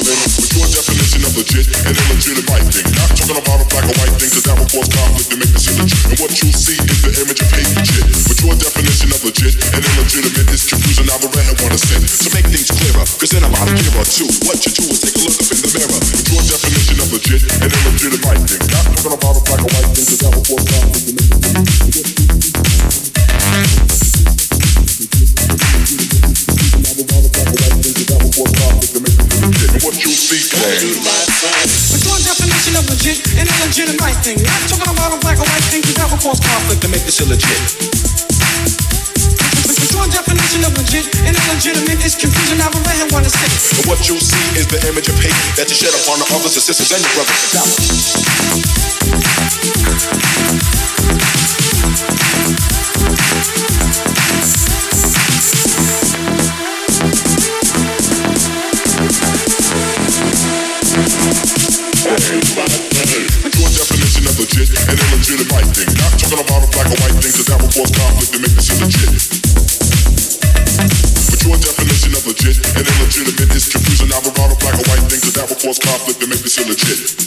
feeling. that you shed upon the others, the sisters, and your brothers. Now. Most conflict to make this illegit.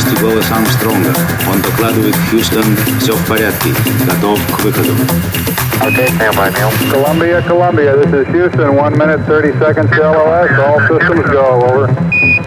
Слышите голос Армстронга. Он докладывает Хьюстон, все в порядке, готов к выходу. Okay, stand Neil. Columbia, Columbia, this is Houston, 1 minute 30 seconds to LOS, all systems go, over.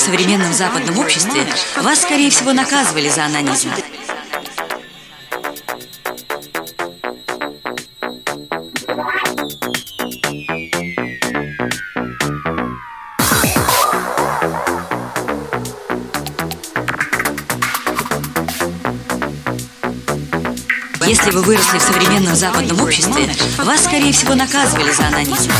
В современном западном обществе, вас, скорее всего, наказывали за анонизм. Если вы выросли в современном западном обществе, вас, скорее всего, наказывали за анонизм.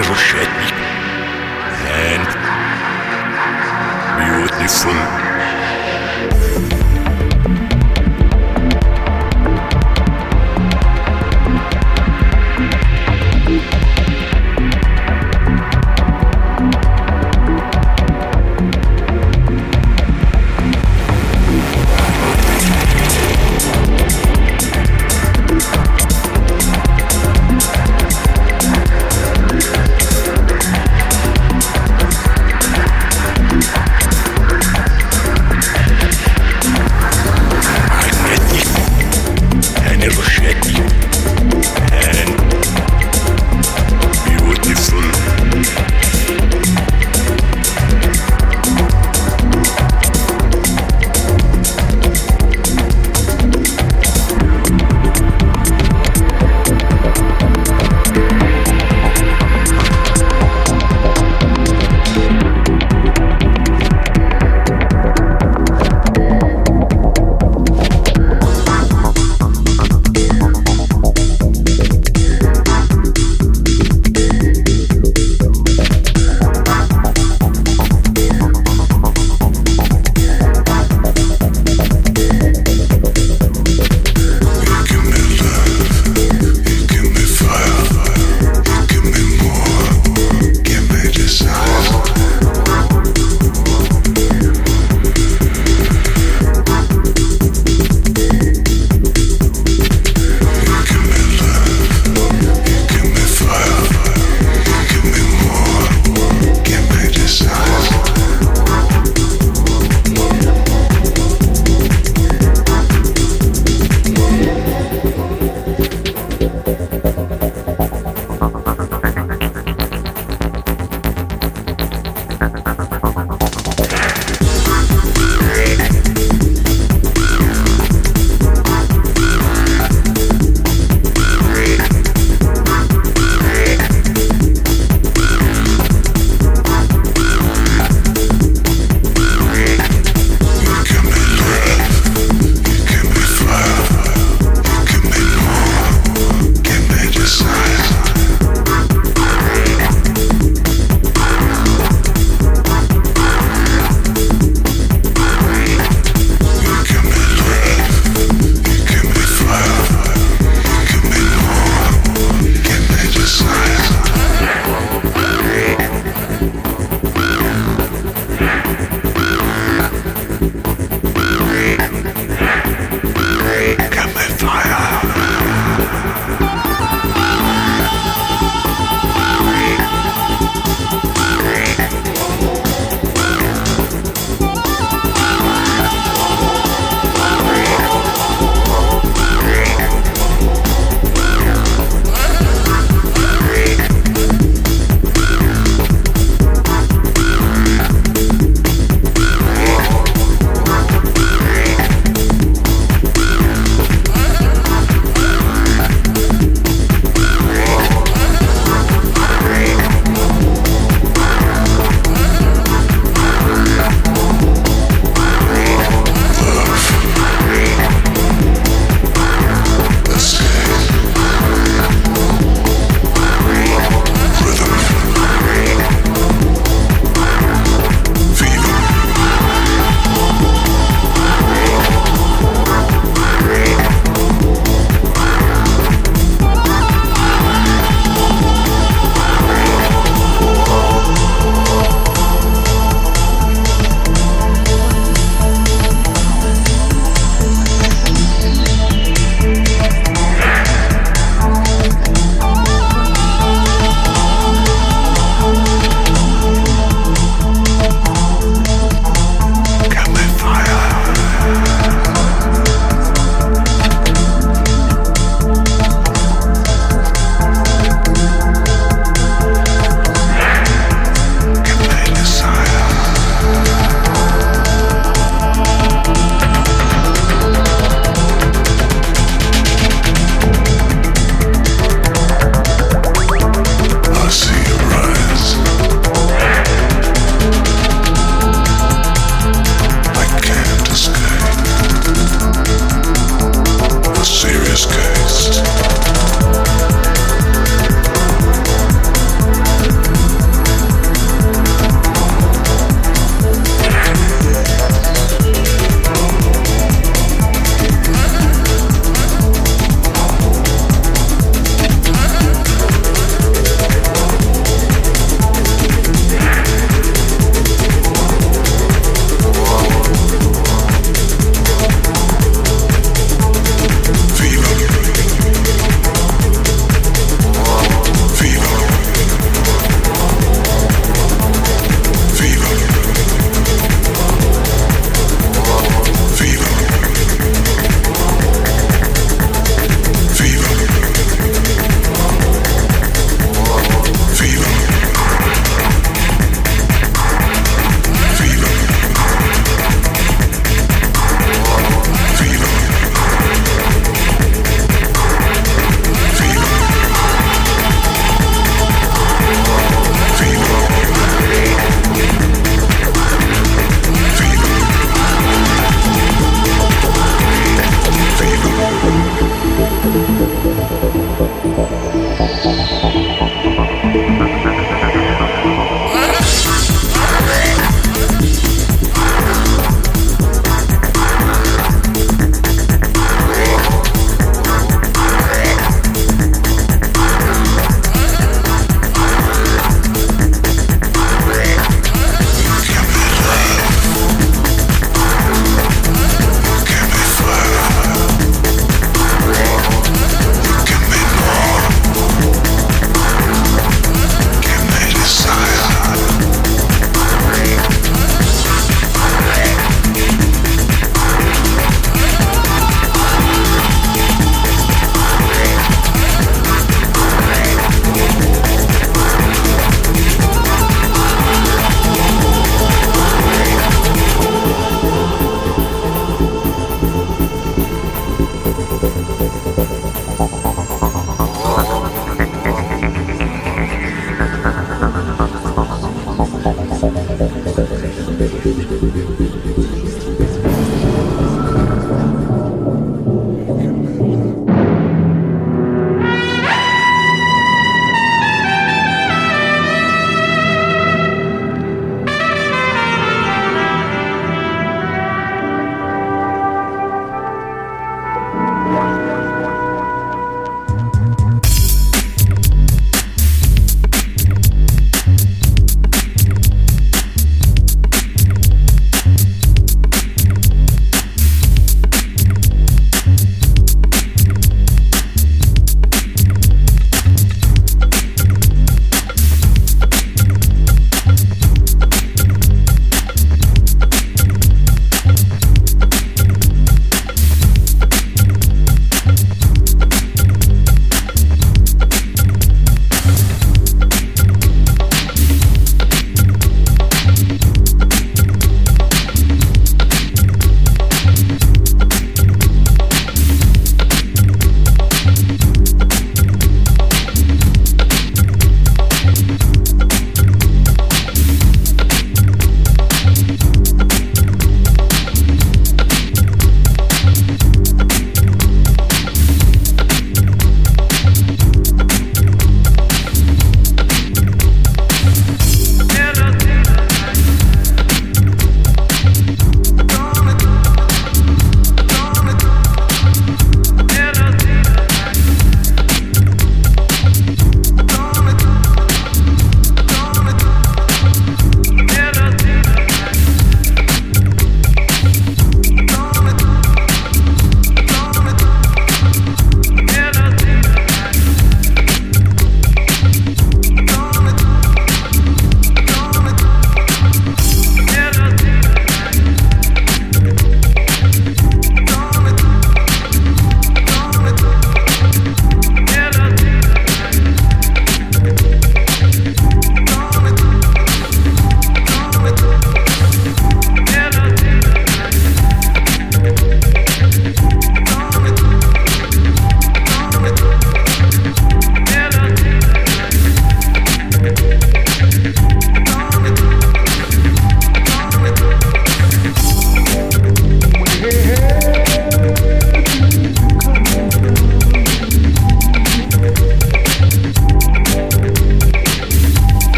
never shed me. And beautiful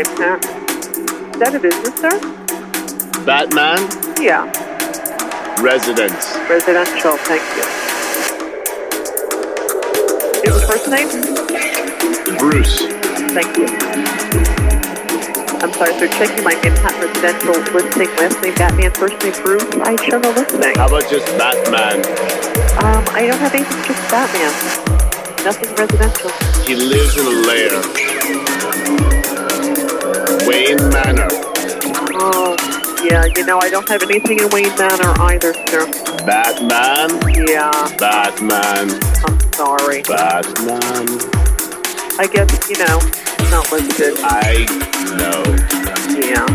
Is that a business, sir? Batman. Yeah. Residence. Residential. Thank you. Your first name? Bruce. Thank you. I'm sorry, sir. Checking my Manhattan residential listing. Last name Batman, first name Bruce. I show no listing. How about just Batman? Um, I don't have anything just Batman. Nothing residential. He lives in a lair. Wayne Manor. Oh, yeah. You know, I don't have anything in Wayne Manor either, sir. Batman. Yeah. Batman. I'm sorry. Batman. I guess you know, it's not listed. I know. Yeah.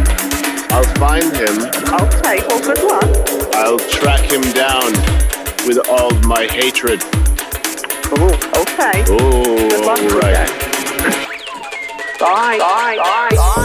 I'll find him. Okay. Well, good luck. I'll track him down with all my hatred. Ooh, okay. Oh, Good luck with right. that. Bye. Bye. Bye. Bye.